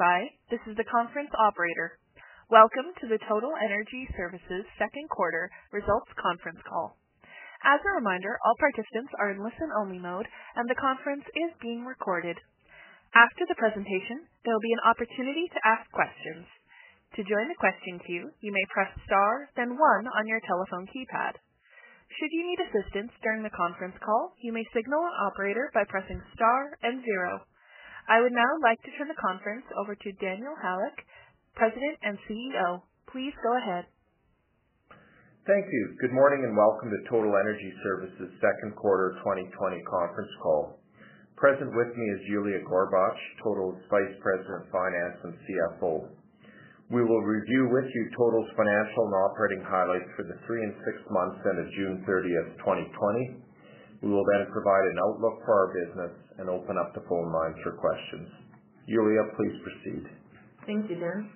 By. This is the conference operator. Welcome to the Total Energy Services second quarter results conference call. As a reminder, all participants are in listen-only mode, and the conference is being recorded. After the presentation, there will be an opportunity to ask questions. To join the question queue, you may press star, then one on your telephone keypad. Should you need assistance during the conference call, you may signal an operator by pressing star and zero. I would now like to turn the conference over to Daniel Halyk, President and CEO. Please go ahead. Thank you. Good morning and welcome to Total Energy Services second quarter 2020 conference call. Present with me is Yuliya Gorbach, Total's Vice President of Finance and CFO. We will review with you Total's financial and operating highlights for the three and six months ended June 30th, 2020. We will then provide an outlook for our business and open up the phone lines for questions. Yuliya, please proceed. Thank you, Dan.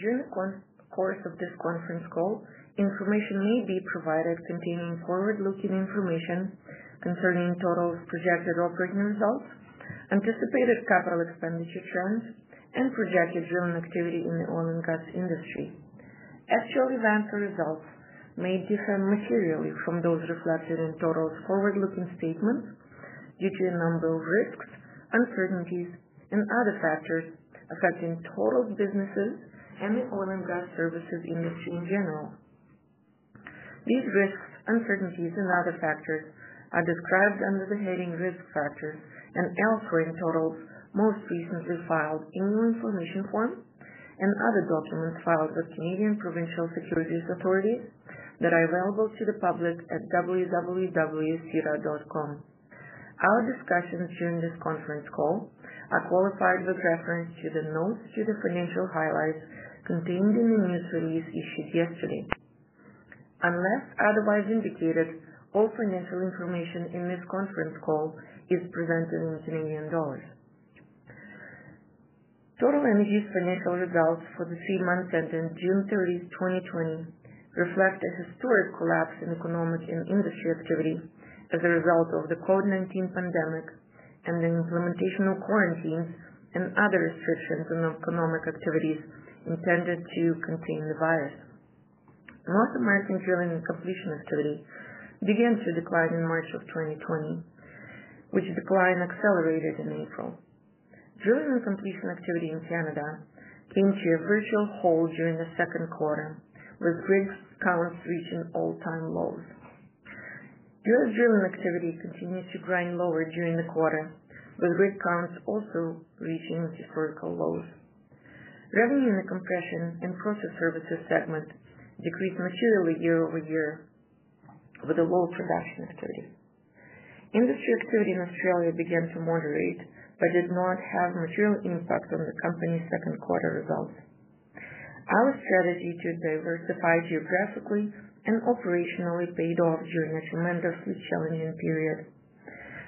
During the course of this conference call, information may be provided containing forward-looking information concerning Total's projected operating results, anticipated capital expenditure trends, and projected drilling activity in the oil and gas industry. Actual events or results may differ materially from those reflected in Total's forward-looking statements due to a number of risks, uncertainties, and other factors affecting Total's businesses and the oil and gas services industry in general. These risks, uncertainties, and other factors are described under the heading Risk Factors and elsewhere in Total's most recently filed annual information form and other documents filed with Canadian provincial securities authorities that are available to the public at www.sedar.com. Our discussions during this conference call are qualified with reference to the notes to the financial highlights contained in the news release issued yesterday. Unless otherwise indicated, all financial information in this conference call is presented in Canadian dollars. Total Energy's financial results for the three months ending June 30, 2020 reflect a historic collapse in economic and industry activity as a result of the COVID-19 pandemic and the implementation of quarantines and other restrictions on economic activities intended to contain the virus. North American drilling and completion activity began to decline in March of 2020, which decline accelerated in April. Drilling and completion activity in Canada came to a virtual halt during the second quarter, with rig counts reaching all-time lows. U.S. drilling activity continued to grind lower during the quarter, with rig counts also reaching historical lows. Revenue in the compression and process services segment decreased materially year-over-year with a low production activity. Industry activity in Australia began to moderate but did not have material impact on the company's second quarter results. Our strategy to diversify geographically and operationally paid off during a tremendously challenging period.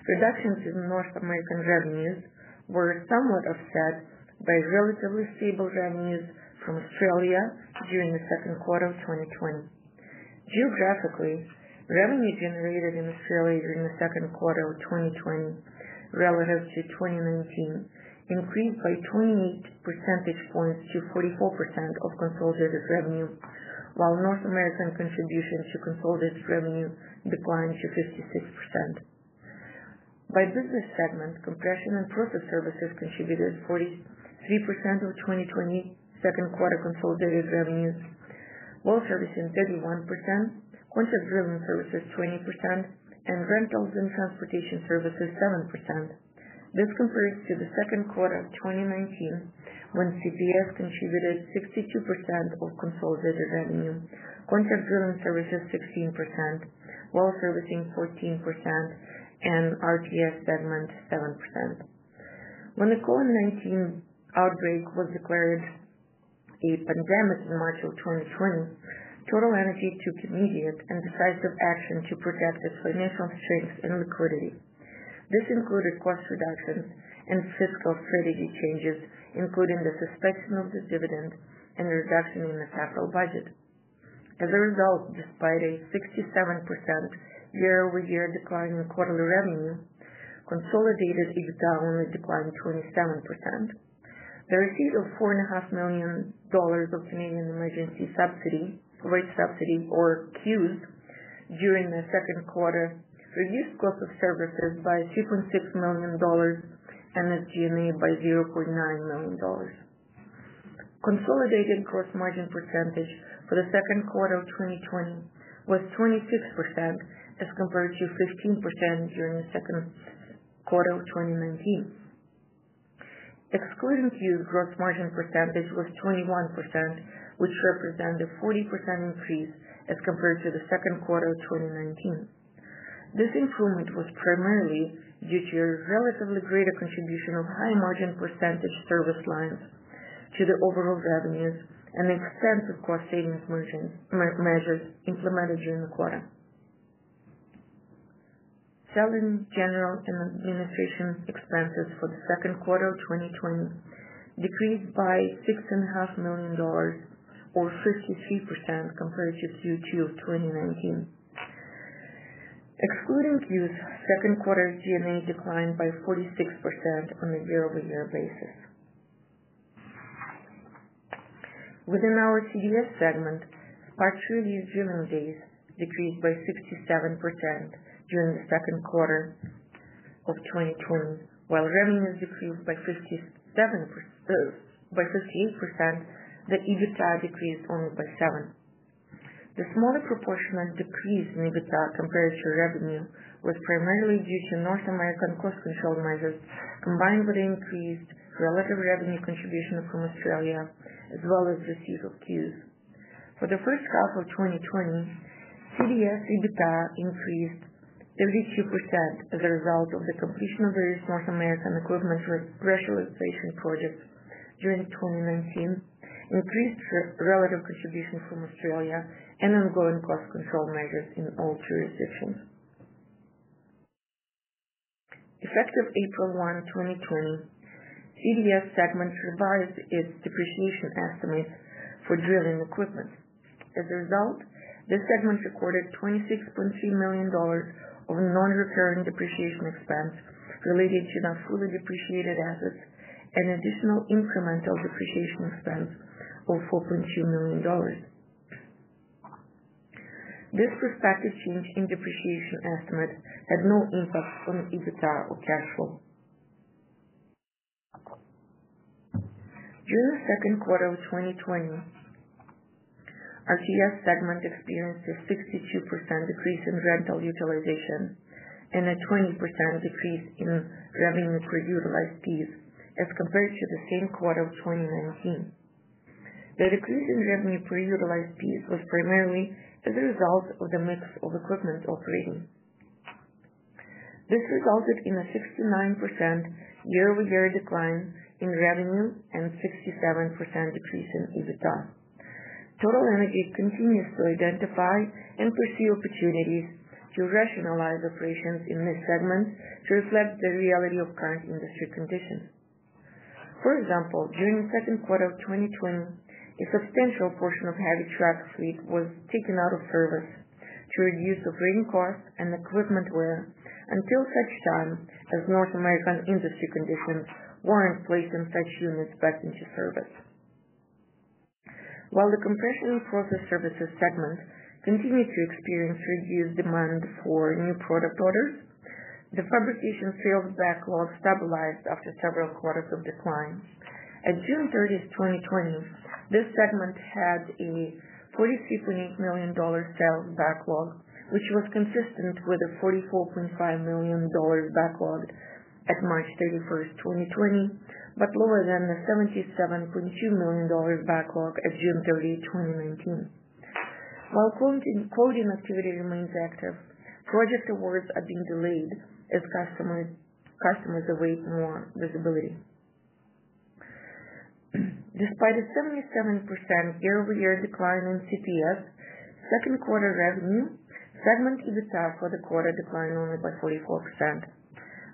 Reductions in North American revenues were somewhat offset by relatively stable revenues from Australia during the second quarter of 2020. Geographically, revenue generated in Australia during the second quarter of 2020 relative to 2019 increased by 28 percentage points to 44% of consolidated revenue, while North American contribution to consolidated revenue declined to 56%. By business segment, compression and process services contributed 43% of 2020 second quarter consolidated revenues, well servicing 31%, contract drilling services 20%, and rentals and transportation services 7%. This compares to the second quarter of 2019, when CPS contributed 62% of consolidated revenue, contract drilling services 16%, well servicing 14%, and RTS segment 7%. When the COVID-19 outbreak was declared a pandemic in March of 2020, Total Energy took immediate and decisive action to protect its financial strength and liquidity. This included cost reductions and fiscal strategy changes, including the suspension of the dividend and a reduction in the capital budget. As a result, despite a 67% year-over-year decline in quarterly revenue, consolidated EBITDA only declined 27%. The receipt of $4.5 million of Canadian Emergency Wage Subsidy, or CEWS, during the second quarter reduced cost of services by $2.6 million and SG&A by $0.9 million. Consolidated gross margin percentage for the second quarter of 2020 was 26% as compared to 15% during the second quarter of 2019. Excluding CEWS, gross margin percentage was 21%, which represents a 40% increase as compared to the second quarter of 2019. This improvement was primarily due to a relatively greater contribution of high-margin percentage service lines to the overall revenues and extensive cost savings measures implemented during the quarter. Selling, general, and administration expenses for the second quarter of 2020 decreased by $6.5 million, or 53%, compared to Q2 of 2019. Excluding CEWS, second quarter SG&A declined by 46% on a year-over-year basis. Within our CDS segment, partially drilling days decreased by 67% during the second quarter of 2020, while revenues decreased by 58%, uh, the EBITDA decreased only by 7%. The smaller proportional decrease in EBITDA compared to revenue was primarily due to North American cost control measures, combined with increased relative revenue contribution from Australia, as well as receipt of CEWS. For the first half of 2020, CDS EBITDA increased 32% as a result of the completion of various North American equipment rationalization projects during 2019, increased relative contribution from Australia, and ongoing cost control measures in all jurisdictions. Effective April 1, 2020, CDS segment revised its depreciation estimates for drilling equipment. As a result, this segment recorded $26.3 million of non-recurring depreciation expense related to non-fully depreciated assets and additional incremental depreciation expense of $4.2 million. This prospective change in depreciation estimate had no impact on EBITDA or cash flow. During the second quarter of 2020, our TS segment experienced a 62% decrease in rental utilization and a 20% decrease in revenue per utilized piece as compared to the same quarter of 2019. The decrease in revenue per utilized piece was primarily as a result of the mix of equipment operating. This resulted in a 69% year-over-year decline in revenue and 67% decrease in EBITDA. Total Energy continues to identify and pursue opportunities to rationalize operations in this segment to reflect the reality of current industry conditions. For example, during the second quarter of 2020, a substantial portion of heavy truck fleet was taken out of service to reduce operating costs and equipment wear until such time as North American industry conditions warrant placing such units back into service. While the Compression and Process Services segment continued to experience reduced demand for new product orders, the fabrication sales backlog stabilized after several quarters of decline. At June 30th, 2020, this segment had a $43.8 million sales backlog, which was consistent with a $44.5 million backlog at March 31st, 2020, but lower than the $77.2 million backlog at June 30th, 2019. While quoting activity remains active, project awards are being delayed as customers await more visibility. Despite a 77% year-over-year decline in CPS, second quarter revenue, segment EBITDA for the quarter declined only by 44%.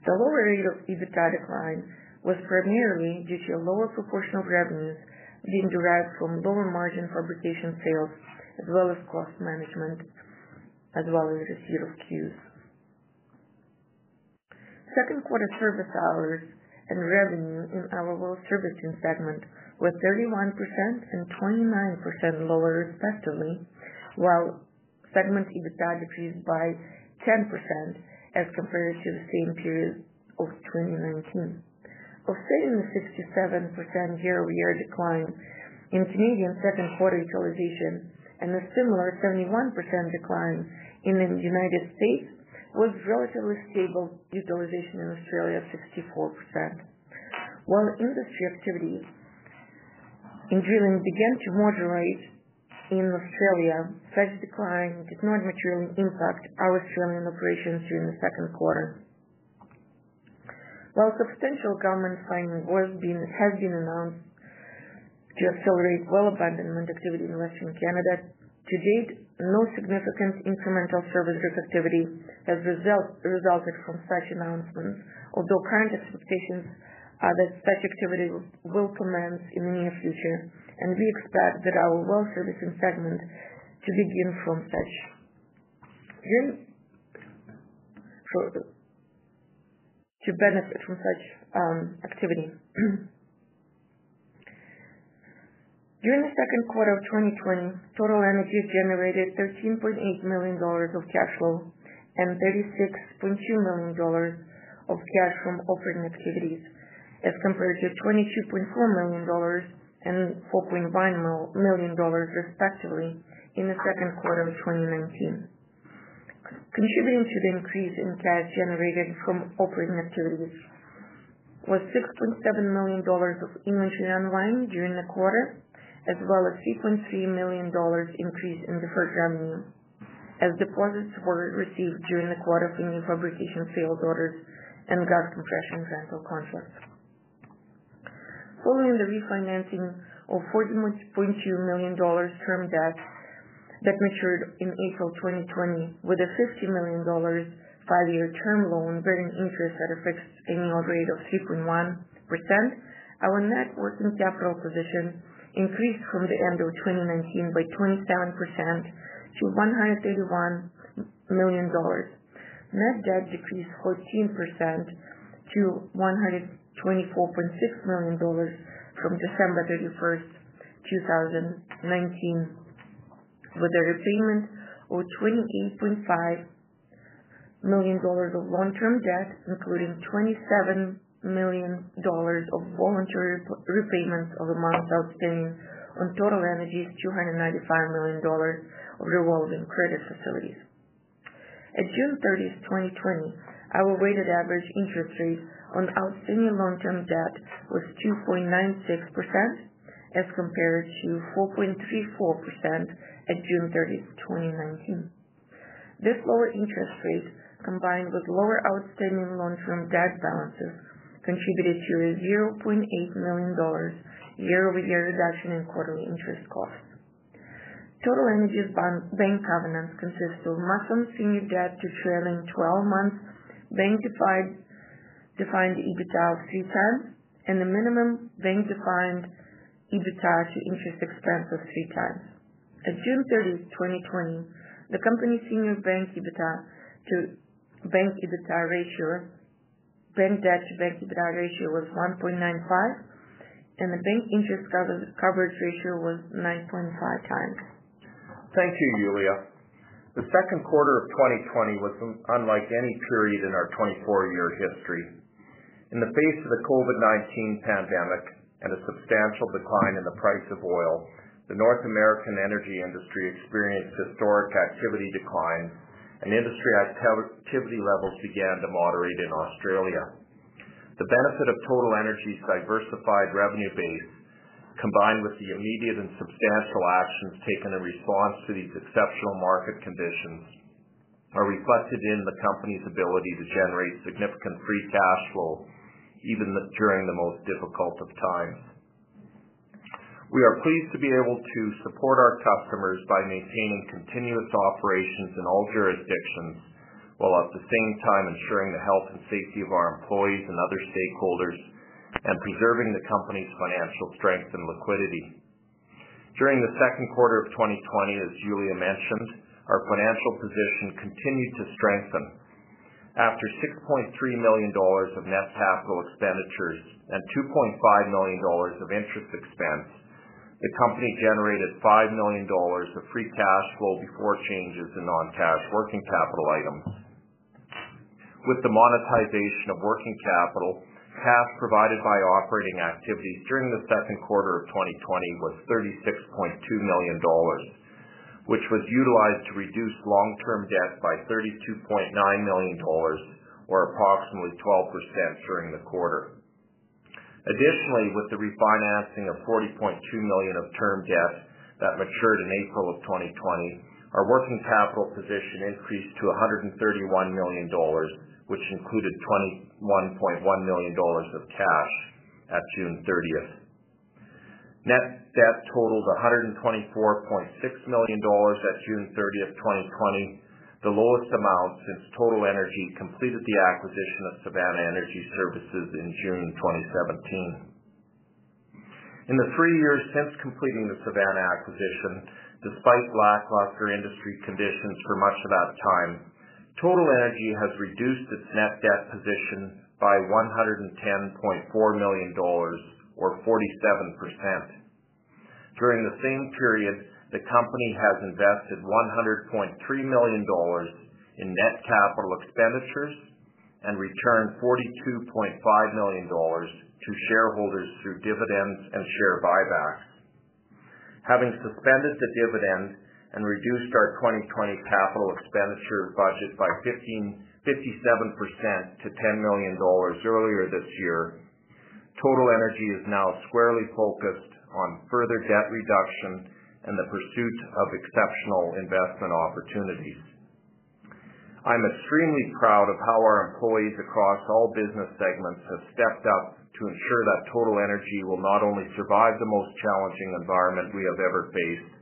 The lower rate of EBITDA decline was primarily due to a lower proportion of revenues being derived from lower margin fabrication sales, as well as cost management, as well as receipt of CEWS. Second quarter service hours and revenue in our well servicing segment were 31% and 29% lower respectively, while segment EBITDA decreased by 10% as compared to the same period of 2019. Offsetting the 67% year-over-year decline in Canadian second quarter utilization and a similar 71% decline in the United States was relatively stable utilization in Australia of 64%. While industry activity in drilling began to moderate in Australia, such decline did not materially impact our Australian operations during the second quarter. While substantial government funding has been announced to accelerate well abandonment activity in Western Canada, to date, no significant incremental service activity has resulted from such announcements, although current expectations are that such activity will commence in the near future, and we expect that our well servicing segment to benefit from such um, activity. During the second quarter of 2020, Total Energy generated 13.8 million dollars of cash flow and 36.2 million dollars of cash from operating activities as compared to 22.4 million dollars and 4.1 million dollars respectively in the second quarter of 2019. Contributing to the increase in cash generated from operating activities was 6.7 million dollars of inventory unwind during the quarter, as well as 3.3 million dollars increase in deferred revenue as deposits were received during the quarter for new fabrication sales orders and gas compression rental contracts. Following the refinancing of 40.2 million dollars term debt that matured in April 2020 with a 50 million dollars five-year term loan bearing interest at a fixed annual rate of 3.1%, our net working capital position increased from the end of 2019 by 27% to 131 million dollars. Net debt decreased 14% to 124.6 million dollars from December 31st, 2019, with a repayment of 28.5 million dollars of long-term debt, including 27 million dollars of voluntary repayments of amounts outstanding on Total Energy's 295 million dollars of revolving credit facilities. At June 30th, 2020, our weighted average interest rate on outstanding long-term debt was 2.96% as compared to 4.34% at June 30th, 2019. This lower interest rate, combined with lower outstanding long-term debt balances, contributed to a 0.8 million dollars year-over-year reduction in quarterly interest costs. Total Energy's bank covenants consist of maximum senior debt to trailing 12 months bank-defined EBITDA of 3x and the minimum bank-defined EBITDA to interest expense of 3x. At June 30, 2020, the company's senior bank debt to bank EBITDA ratio was 1.95x, and the bank interest coverage ratio was 9.5x. Thank you, Yuliya. The second quarter of 2020 was unlike any period in our 24-year history. In the face of the COVID-19 pandemic and a substantial decline in the price of oil, the North American energy industry experienced historic activity declines, and industry activity levels began to moderate in Australia. The benefit of Total Energy's diversified revenue base, combined with the immediate and substantial actions taken in response to these exceptional market conditions, are reflected in the company's ability to generate significant free cash flow even during the most difficult of times. We are pleased to be able to support our customers by maintaining continuous operations in all jurisdictions, while at the same time ensuring the health and safety of our employees and other stakeholders and preserving the company's financial strength and liquidity. During the second quarter of 2020, as Yuliya mentioned, our financial position continued to strengthen. After 6.3 million dollars of net capital expenditures and 2.5 million dollars of interest expense, the company generated 5 million dollars of free cash flow before changes in non-cash working capital items. With the monetization of working capital, cash provided by operating activities during the second quarter of 2020 was 36.2 million dollars, which was utilized to reduce long-term debt by 32.9 million dollars, or approximately 12% during the quarter. Additionally, with the refinancing of 40.2 million of term debt that matured in April of 2020, our working capital position increased to 131 million dollars, which included 21.1 million dollars of cash at June 30th. Net debt totaled 124.6 million dollars at June 30th, 2020, the lowest amount since Total Energy completed the acquisition of Savannah Energy Services in June 2017. In the three years since completing the Savannah acquisition, despite lackluster industry conditions for much of that time, Total Energy has reduced its net debt position by 110.4 million dollars, or 47%. During the same period, the company has invested 100.3 million dollars in net capital expenditures and returned 42.5 million dollars to shareholders through dividends and share buybacks. Having suspended the dividend and reduced our 2020 capital expenditure budget by 57% to 10 million dollars earlier this year, Total Energy is now squarely focused on further debt reduction and the pursuit of exceptional investment opportunities. I'm extremely proud of how our employees across all business segments have stepped up to ensure that Total Energy will not only survive the most challenging environment we have ever faced,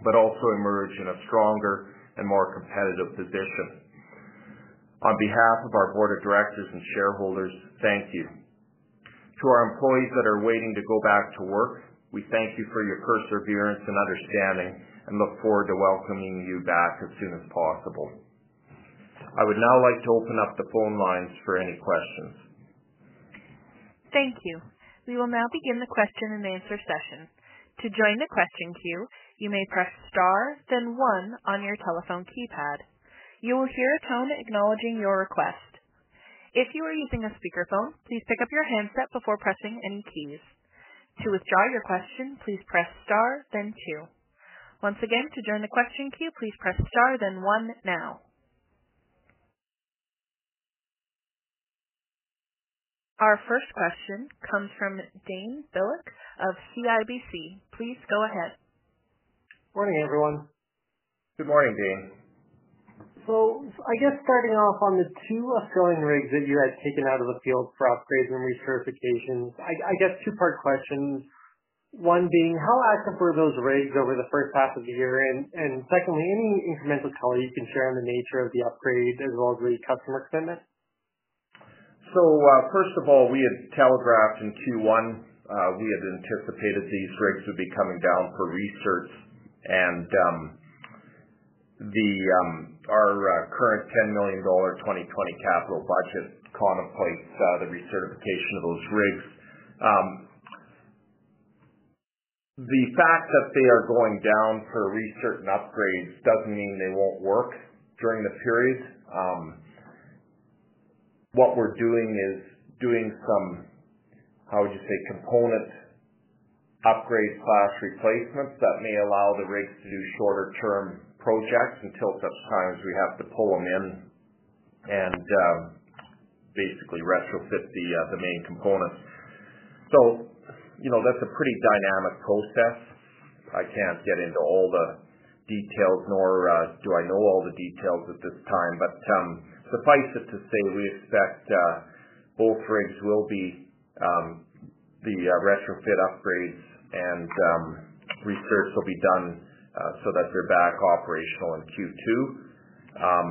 but also emerge in a stronger and more competitive position. On behalf of our board of directors and shareholders, thank you. To our employees that are waiting to go back to work, we thank you for your perseverance and understanding and look forward to welcoming you back as soon as possible. I would now like to open up the phone lines for any questions. Thank you. We will now begin the question and answer session. To join the question queue, you may press star then one on your telephone keypad. You will hear a tone acknowledging your request. If you are using a speakerphone, please pick up your handset before pressing any keys. To withdraw your question, please press star then two. Once again, to join the question queue, please press star then one now. Our first question comes from Dane Bilek of CIBC. Please go ahead. Morning, everyone. Good morning, Dane. I guess starting off on the two Australian rigs that you had taken out of the field for upgrades and recertifications, I guess two-part questions. One being, how active were those rigs over the first half of the year? And secondly, any incremental color you can share on the nature of the upgrade as well as the customer commitment? Uh, first of all, we had telegraphed in Q1, uh, we had anticipated these rigs would be coming down for recerts. Um, um, Our uh, current 10 million dollar 2020 capital budget contemplates uh, the recertification of those rigs. Um, the fact that they are going down for recert and upgrades doesn't mean they won't work during the period. Um, what we're doing is doing some, how would you say, component upgrade/replacements that may allow the rigs to do shorter term projects until such time as we have to pull them in and um, basically retrofit the uh, the main components. So, you know, that's a pretty dynamic process. I can't get into all the details, nor uh, do I know all the details at this time. But um, suffice it to say, we expect uh, both rigs will be um, the retrofit upgrades and um, recerts will be done uh, so that they're back operational in Q2. Um,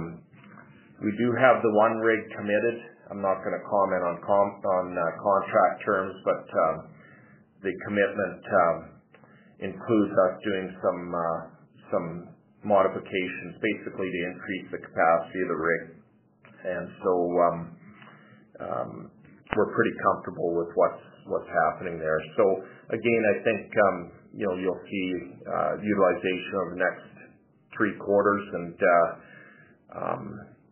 we do have the one rig committed. I'm not going to comment on uh, contract terms, but um, the commitment includes us doing some uh some modifications, basically to increase the capacity of the rig. and so We're pretty comfortable with what's what's happening there. So Again, I think you'll see uh, utilization over the next three quarters, and uh, um,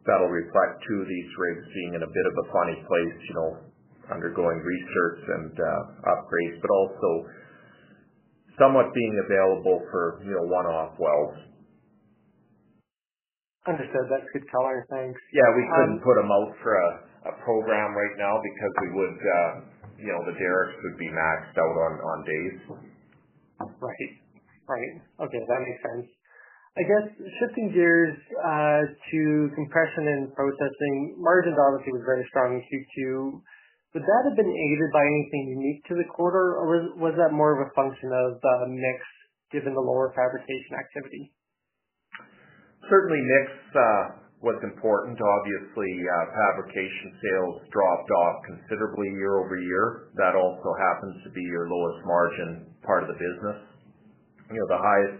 that'll reflect two of these rigs being in a bit of a funny place, you know, undergoing recerts and uh, upgrades, but also somewhat being available for, you know, one-off wells. Understood. That's good color. Thanks. Yeah, we couldn't um, put them out for a program right now because we would, you know, the derricks would be maxed out on days. Right. Right. Okay, that makes sense. I guess shifting gears uh, to compression and processing, margins obviously was very strong in Q2. Would that have been aided by anything unique to the quarter, or was that more of a function of uh, mix given the lower fabrication activity? Certainly mix uh, was important. Obviously, fabrication sales dropped off considerably year-over-year. That also happens to be your lowest margin part of the business. You know, the highest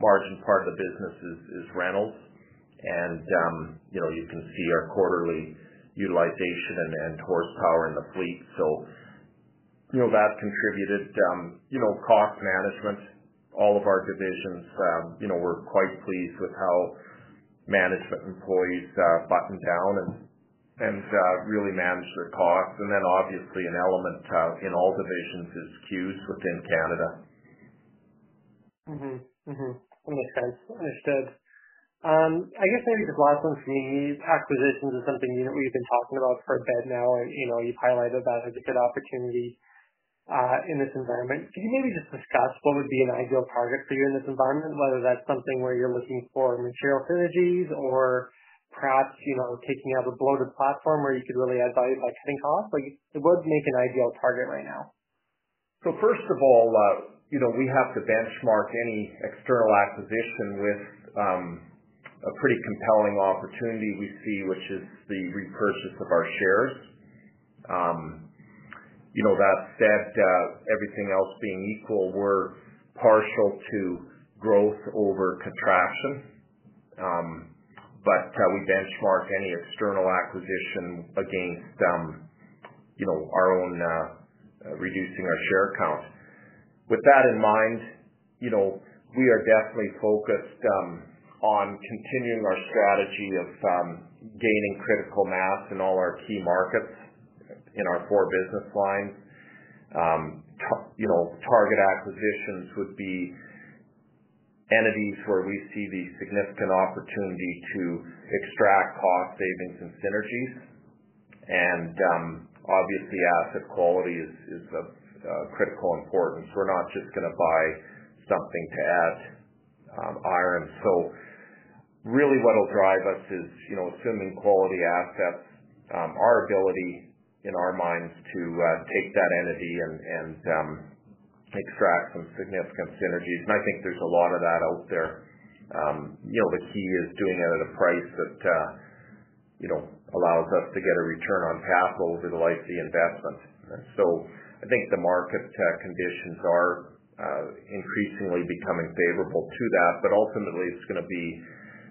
margin part of the business is rentals. and um, You know, you can see our quarterly utilization and horsepower in the fleet. So, You know, that contributed. Um, you know, cost management, all of our divisions, um, you know, we're quite pleased with how management employees uh, buttoned down and uh, really managed their costs. And then Obviously an element uh, in all divisions is CEWS within Canada. Mm-hmm. Mm-hmm. That makes sense. Understood. Um, I guess maybe just last one for me. Acquisitions is something we've been talking about for a bit now, and you know, you've highlighted that as a good opportunity in this environment. Could you maybe just discuss what would be an ideal target for you in this environment, whether that's something where you're looking for material synergies or perhaps, you know, taking out a bloated platform where you could really add value by cutting costs? It would make an ideal target right now. So first of all, uh, you know, we have to benchmark any external acquisition with um, a pretty compelling opportunity we see, which is the repurchase of our shares. Um, you know, that said, uh, everything else being equal, we're partial to growth over contraction. Um, but uh, we benchmark any external acquisition against, you know, our own reducing our share count. With that in mind, you know, we are definitely focused um, on continuing our strategy of um, gaining critical mass in all our key markets in our four business lines. Um, you know, target acquisitions would be entities where we see the significant opportunity to extract cost savings and synergies. and Obviously, asset quality is of uh, critical importance. We're not just gonna buy something to add um, iron. So really what'll drive us is, you know, assuming quality assets, um, our ability in our minds to uh, take that entity and um, extract some significant synergies. And I think there's a lot of that out there. You know, the key is doing it at a price that, uh, you know, allows us to get a return on capital over the life of the investment. I think the market uh, conditions are increasingly becoming favorable to that, but ultimately it's gonna be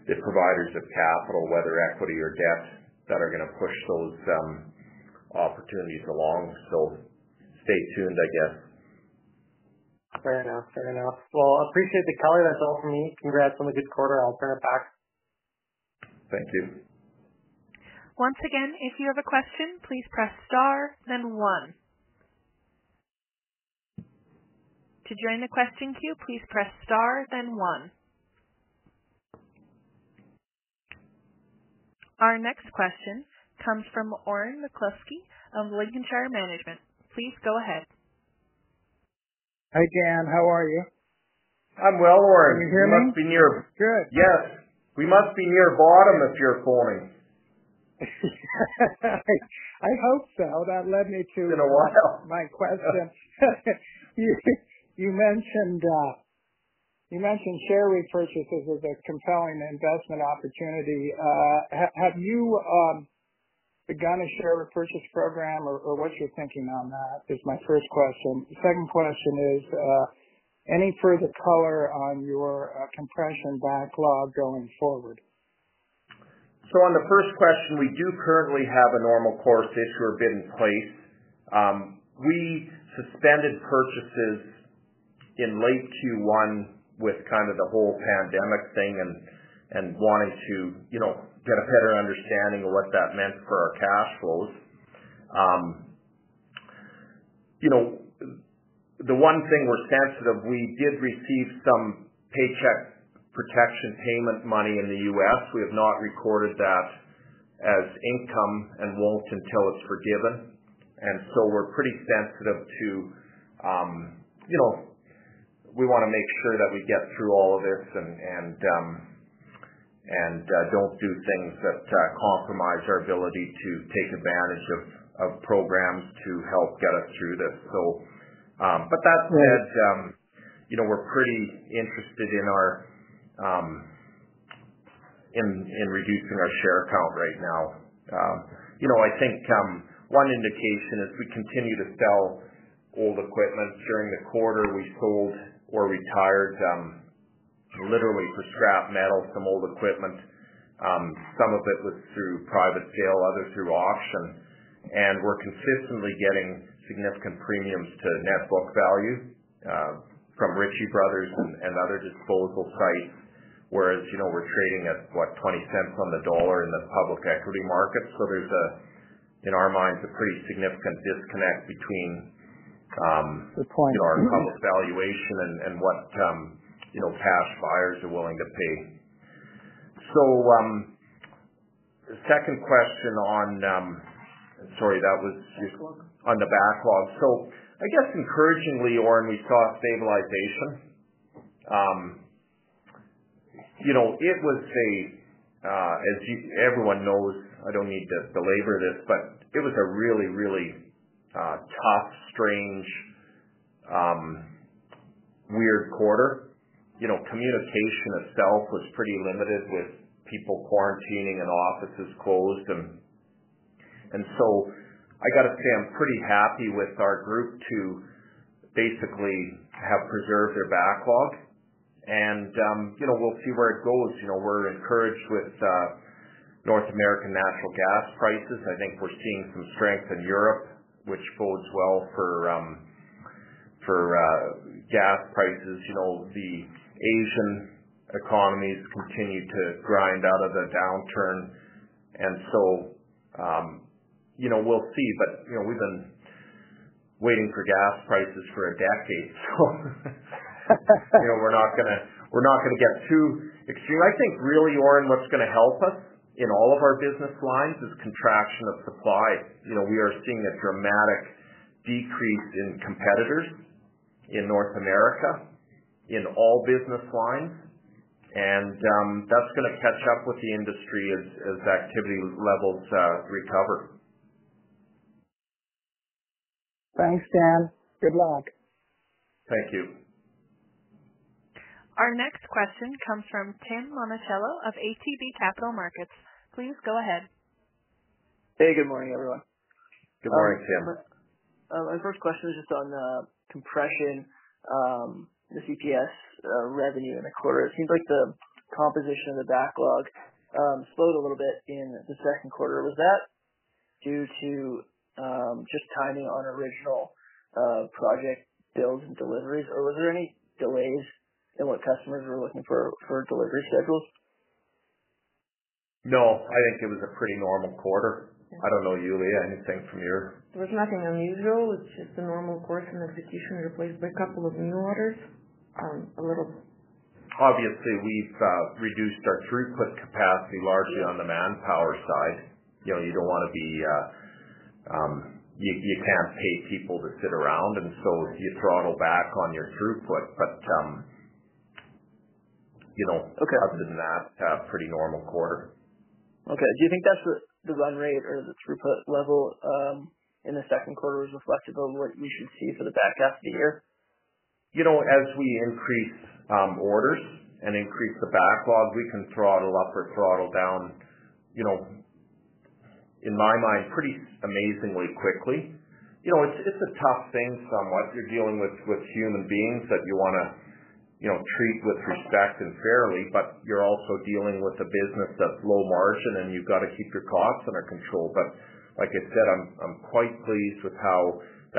the providers of capital, whether equity or debt, that are gonna push those um, opportunities along. So Stay tuned, I guess. Fair enough. Fair enough. Well, appreciate the color. That's all for me. Congrats on the good quarter. I'll turn it back. Thank you. Once again, if you have a question, please press star then one. To join the question queue, please press star then one. Our next question comes from Oren McCluskey of Lincolnshire Management. Please go ahead. Hi, Dan. How are you? I'm well, Oren. Can you hear me? Must be near. Good. Yes. We must be near bottom if you're phoning. I hope so. That led me to In a while. my question. you mentioned you mentioned share repurchases as a compelling investment opportunity. Have you um, begun a share repurchase program, or what you're thinking on that? Is my first question. The second question is, any further color on your compression backlog going forward? So on the first question, we do currently have a normal course issuer bid in place. Um, we suspended purchases in late Q1 with kind of the whole pandemic thing and and wanting to, you know, get a better understanding of what that meant for our cash flows. Um, you know, the one thing we're sensitive, we did receive some Paycheck Protection payment money in the U.S. We have not recorded that as income and won't until it's forgiven. and so We're pretty sensitive to, um, you know, we wanna make sure that we get through all of this and and and uh, don't do things that uh, compromise our ability to take advantage of of programs to help get us through this. So, um, but That said, um, you know, we're pretty interested in our um in in reducing our share count right now. Um you know, I think um one indication is we continue to sell old equipment. During the quarter, we sold or retired um, literally for scrap metal, some old equipment. Um, some of it was through private sale, others through auction. and We're consistently getting significant premiums to net book value uh, from Ritchie Brothers and other disposal sites. Whereas, you know, we're trading at, what, 20 cents on the dollar in the public equity market. So There's a, in our minds, a pretty significant disconnect between um, Good point. You know, our public valuation and what, um, you know, cash buyers are willing to pay. So, um, The second question on, sorry, that was on the backlog. So, I guess encouragingly, Oren, we saw stabilization. You know, it was a, uh, as everyone knows, I don't need to belabor this, but it was a really, really uh, tough, strange, um, weird quarter. You know, communication itself was pretty limited with people quarantining and offices closed. and so I got to say, I'm pretty happy with our group to basically have preserved their backlog. and um, You know, we'll see where it goes. You know, we're encouraged with uh, North American natural gas prices. I think we're seeing some strength in Europe which bodes well for um, for uh, gas prices. You know, the Asian economies continue to grind out of the downturn. and so um, You know, we'll see. But You know, we've been waiting for gas prices for a decade. So You know, we're not gonna we're not gonna get too extreme. I think really, Oren, what's gonna help us in all of our business lines is contraction of supply. You know, we are seeing a dramatic decrease in competitors in North America in all business lines, and um, that's gonna catch up with the industry as activity levels uh, recover. Thanks, Dan. Good luck. Thank you. Our next question comes from Tim Monachello of ATB Capital Markets. Please go ahead. Hey, good morning, everyone. Good morning, Tim. Um, uh, my first question is just on uh, compression, um, the CPS uh, revenue in the quarter. It seems like the composition of the backlog um, slowed a little bit in the second quarter. Was that due to just timing on original project builds and deliveries, or was there any delays in what customers were looking for for delivery schedules? No, I think it was a pretty normal quarter. I don't know, Yuliya, anything from your? There was nothing unusual. It's just a normal course in execution replaced by a couple of new orders. Um, a little. Obviously, we've uh, reduced our throughput capacity largely on the manpower side. You know, you don't wanna be, uh, um, you can't pay people to sit around, and so you throttle back on your throughput. But um, you know, okay. other than that, uh, pretty normal quarter. Okay. Do you think that's the, the run rate or the throughput level um, in the second quarter was reflective of what we should see for the back half of the year? You know, as we increase um, orders and increase the backlog, we can throttle up or throttle down, you know, in my mind, pretty amazingly quickly. You know, it's it's a tough thing somewhat. You're dealing with human beings that you wanna, you know, treat with respect and fairly, but you're also dealing with a business that's low margin, and you've got to keep your costs under control. But like I said, I'm I'm quite pleased with how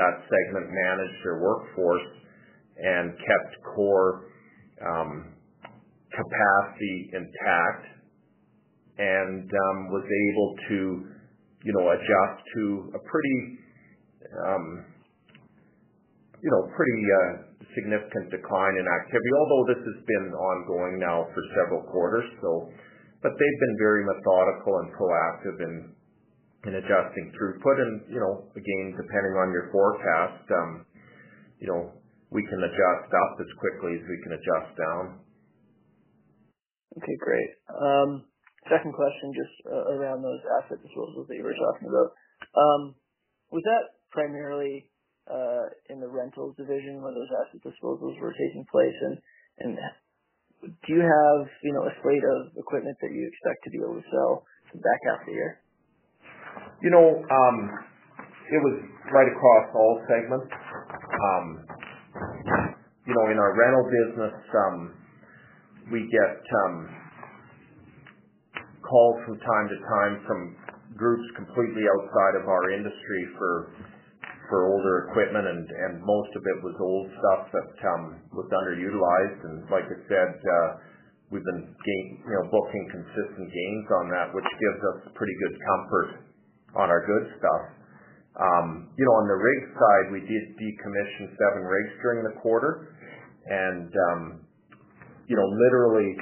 that segment managed their workforce and kept core um, capacity intact and um, was able to, you know, adjust to a pretty, um, you know, pretty uh, significant decline in activity, although this has been ongoing now for several quarters. So, but they've been very methodical and proactive in in adjusting throughput. And, you know, again, depending on your forecast, you know, we can adjust up as quickly as we can adjust down. Okay, great. Um, second question, just uh, around those asset disposals that you were talking about. Um, was that primarily uh, in the rentals division where those asset disposals were taking place? And and do you have, you know, a slate of equipment that you expect to be able to sell the back half of the year? You know, um, it was right across all segments. You know, in our rental business, um, we get um, calls from time to time from groups completely outside of our industry for for older equipment, and and most of it was old stuff that um, was underutilized. And like I said, uh, we've been gain, you know booking consistent gains on that, which gives us pretty good comfort on our good stuff. Um, you know, on the rig side, we did decommission seven rigs during the quarter and, um, you know, literally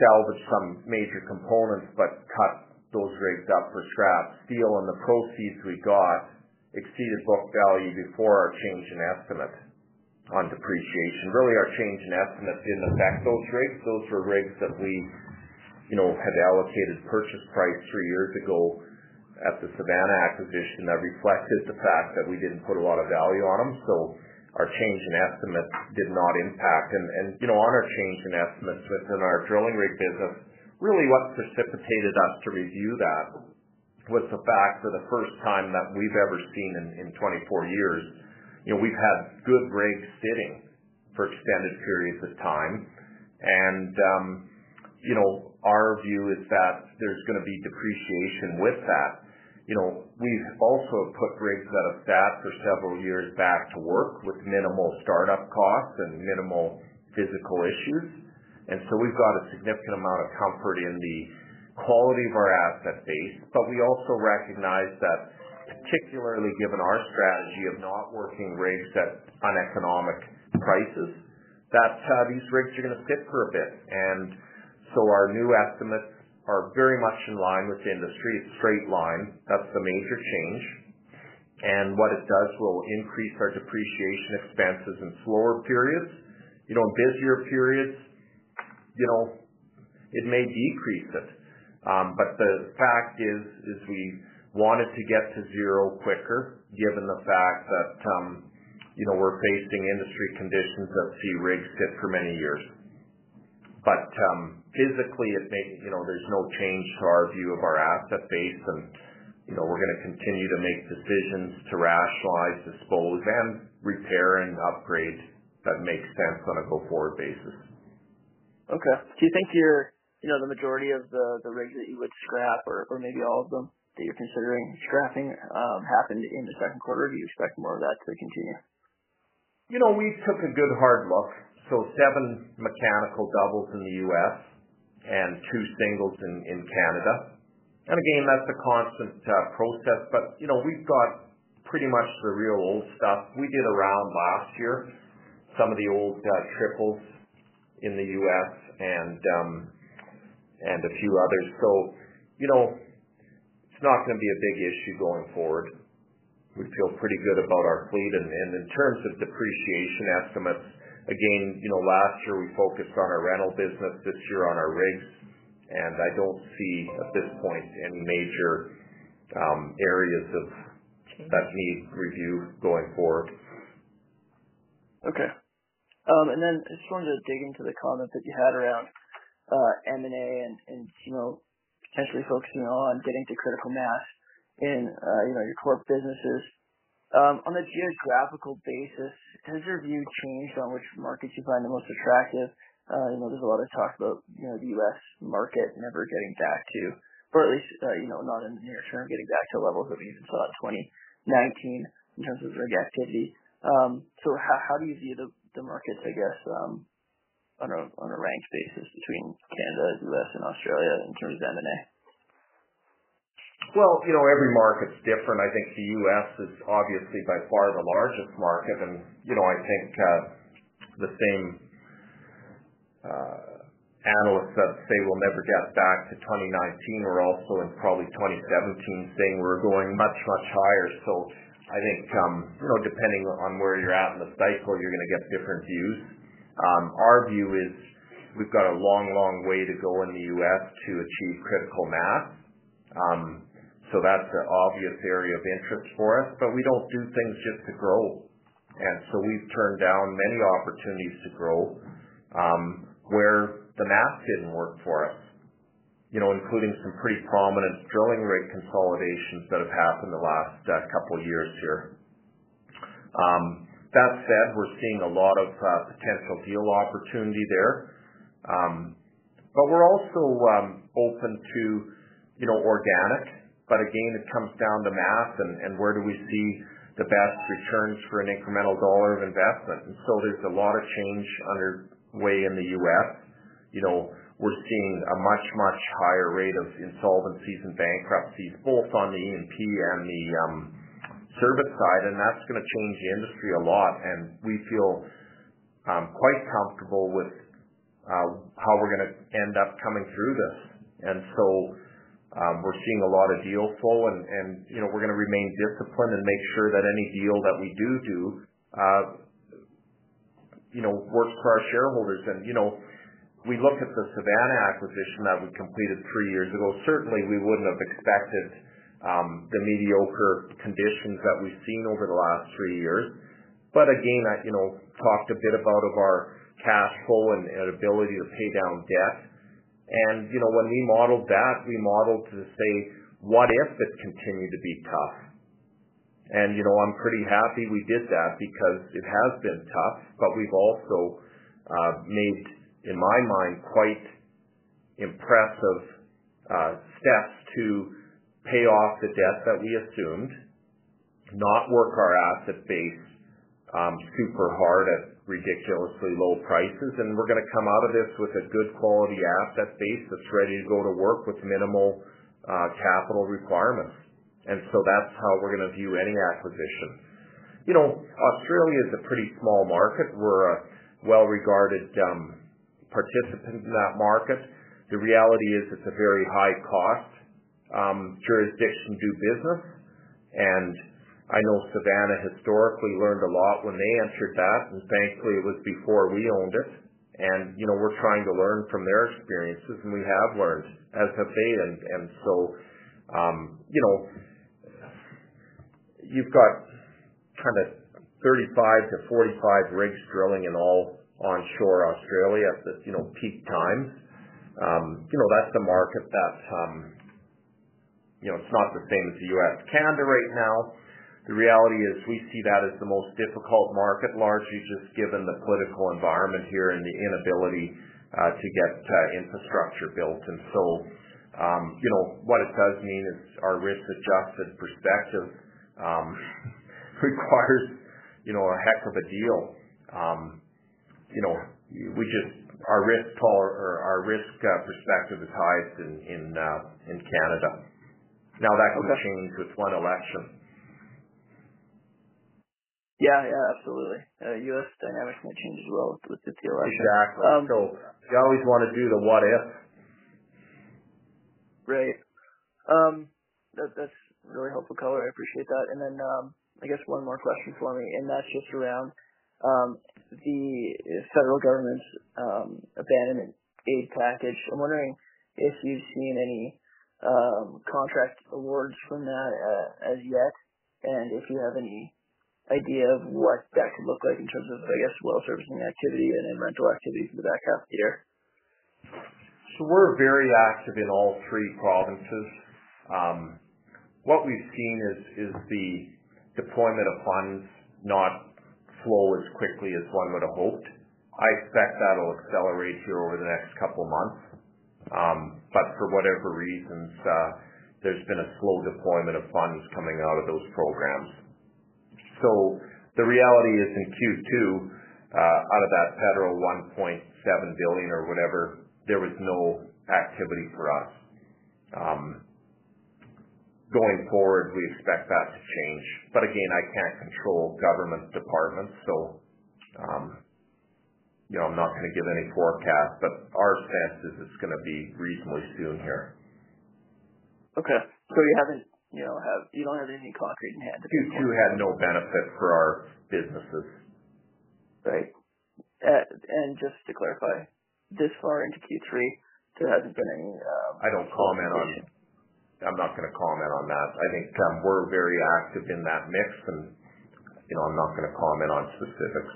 salvaged some major components, but cut those rigs up for scrap steel, and the proceeds we got exceeded book value before our change in estimate on depreciation. Really, our change in estimate didn't affect those rigs. Those were rigs that we, you know, had allocated purchase price three years ago at the Savanna acquisition that reflected the fact that we didn't put a lot of value on them. So our change in estimate did not impact. And, and you know, on our change in estimates within our drilling rig business, really what precipitated us to review that was the fact for the first time that we've ever seen in, in 24 years, you know, we've had good rigs sitting for extended periods of time. And, um, you know, our view is that there's going to be depreciation with that we've also put rigs that have sat for several years back to work with minimal startup costs and minimal physical issues. And so we've got a significant amount of comfort in the quality of our asset base, but we also recognize that particularly given our strategy of not working rigs at uneconomic prices, that uh, these rigs are going to sit for a bit. And so our new estimates are very much in line with the industry. It's straight line. That's the major change. And what it does will increase our depreciation expenses in slower periods. You know, in busier periods, you know, it may decrease it. Um, but the fact is, is we wanted to get to zero quicker, given the fact that, um, you know, we're facing industry conditions that see rigs sit for many years. But um, physically, it may, you know, there's no change to our view of our asset base, and, you know, we're gonna continue to make decisions to rationalize, dispose, and repair and upgrade that makes sense on a go-forward basis. Okay. Do you think you're, you know, the majority of the the rigs that you would scrap or or maybe all of them that you're considering scrapping um, happened in the second quarter? Do you expect more of that to continue? You know, we took a good hard look. So seven mechanical doubles in the U.S and two singles in, in Canada. And again, that's a constant uh, process, but you know, we've got pretty much the real old stuff. We did around last year, some of the old uh, triples in the U.S. and um, and a few others. So, you know, it's not going to be a big issue going forward. We feel pretty good about our fleet, and, and in terms of depreciation estimates, Again, you know, last year we focused on our rental business, this year on our rigs, and I don't see at this point any major um, areas of that need review going forward. Okay. Um, and then I just wanted to dig into the comment that you had around uh, M&A and, and you know potentially focusing on getting to critical mass in uh, you know your core businesses. Um, on a geographical basis, has your view changed on which markets you find the most attractive? Uh, you know, there's a lot of talk about you know the U.S. market never getting back to, or at least uh, you know not in the near term getting back to levels that we even saw in 2019 in terms of rig activity. Um, so how, do you view the, markets, I guess, um, on a on a ranked basis between Canada, U.S., and Australia in terms of M&A? Well, you know, every market's different. I think the U.S. is obviously by far the largest market, and you know, I think uh, the same uh, analysts that say we'll never get back to 2019 were also in probably 2017 saying we're going much, much higher. So I think, um, you know, depending on where you're at in the cycle, you're going to get different views. Um, our view is we've got a long, long way to go in the U.S. to achieve critical mass. So that's an obvious area of interest for us, but we don't do things just to grow. And so we've turned down many opportunities to grow um, where the math didn't work for us, you know, including some pretty prominent drilling rig consolidations that have happened the last uh, couple years here. Um, that said, we're seeing a lot of uh, potential deal opportunity there. Um, but we're also open to, you know, organic again, it comes down to math and where do we see the best returns for an incremental dollar of investment. And so there's a lot of change underway in the U.S. You know, we're seeing a much, much higher rate of insolvencies and bankruptcies, both on the E&P and the um, service side, and that's gonna change the industry a lot. And we feel um, quite comfortable with uh, how we're gonna end up coming through this. Um, we're seeing a lot of deal flow and, you know, we're gonna remain disciplined and make sure that any deal that we do do, uh, you know, works for our shareholders. And you know, we look at the Savanna acquisition that we completed three years ago. Certainly, we wouldn't have expected um, the mediocre conditions that we've seen over the last three years. But again, I, you know, talked a bit about our cash flow and ability to pay down debt. And you know, when we modeled that, we modeled to say, what if it continued to be tough? And you know, I'm pretty happy we did that because it has been tough, but we've also uh, made, in my mind, quite impressive uh, steps to pay off the debt that we assumed, not work our asset base um, super hard at ridiculously low prices, and we're gonna come out of this with a good quality asset base that's ready to go to work with minimal uh, capital requirements. And so that's how we're gonna view any acquisition. You know, Australia is a pretty small market. We're a well-regarded um, participant in that market. The reality is it's a very high cost um, jurisdiction to do business, and I know Savanna historically learned a lot when they entered that, and thankfully it was before we owned it. And, you know, we're trying to learn from their experiences, and we have learned, as have they. And, and so, um, you know, you've got kind of 35 to 45 rigs drilling in all onshore Australia at the, you know, peak times. Um, you know, that's the market that, um, you know, it's not the same as the U.S. Canada right now. The reality is we see that as the most difficult market, largely just given the political environment here and the inability uh, to get uh, infrastructure built. And so um, you know, what it does mean is our risk-adjusted perspective um, requires, you know, a heck of a deal. Um, you know, we just our risk tall or our risk uh, perspective is highest in uh in Canada. Now, that can change with one election. Yeah, yeah, absolutely. Uh, U.S. dynamics might change as well with, with the election. Exactly. Um, so you always want to do the what if. Right. Um, that, that's really helpful color. I appreciate that. And then um, I guess one more question for me, and that's just around um, the federal government's um, abandonment aid package. I'm wondering if you've seen any um, contract awards from that uh, as yet, and if you have any idea of what that could look like in terms of, I guess, well servicing activity and rental activity for the back half of the year? So we're very active in all three provinces. Um, what we've seen is, is the deployment of funds not flow as quickly as one would have hoped. I expect that'll accelerate here over the next couple months. Um, but for whatever reasons, uh, there's been a slow deployment of funds coming out of those programs. So the reality is in Q2, uh, out of that federal 1.7 billion or whatever, there was no activity for us. Um, going forward, we expect that to change. But again, I can't control government departments, so um, you know, I'm not going to give any forecast, but our sense is it's going to be reasonably soon here. Okay. So you haven't you know, have you don't have anything concrete in hand. Q2 had no benefit for our businesses. Right. And just to clarify, this far into Q3, there hasn't been any. Um, I don't comment on. I'm not going to comment on that. I think um, we're very active in that mix, and you know, I'm not going to comment on specifics.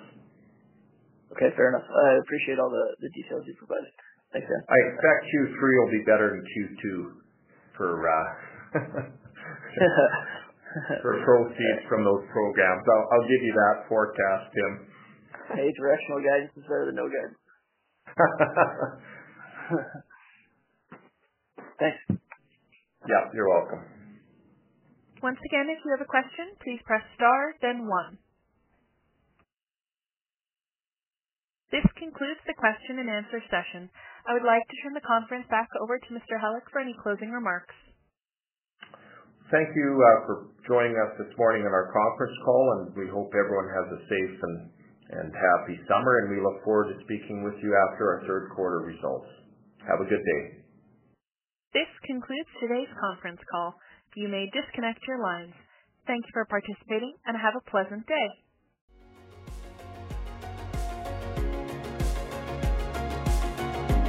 Okay, fair enough. I appreciate all the, the details you provided. Thanks, Dan. I expect Q3 will be better than Q2 for uh, for proceeds from those programs. I'll, I'll give you that forecast, Tim. Hey, directional guidance is better than no guidance. Thanks. Yeah, you're welcome. Once again, if you have a question, please press star, then one. This concludes the question and answer session. I would like to turn the conference back over to Mr. Halyk for any closing remarks. Thank you uh, for joining us this morning on our conference call, and we hope everyone has a safe and, and happy summer, and we look forward to speaking with you after our third quarter results. Have a good day. This concludes today's conference call. You may disconnect your lines. Thank you for participating and have a pleasant day.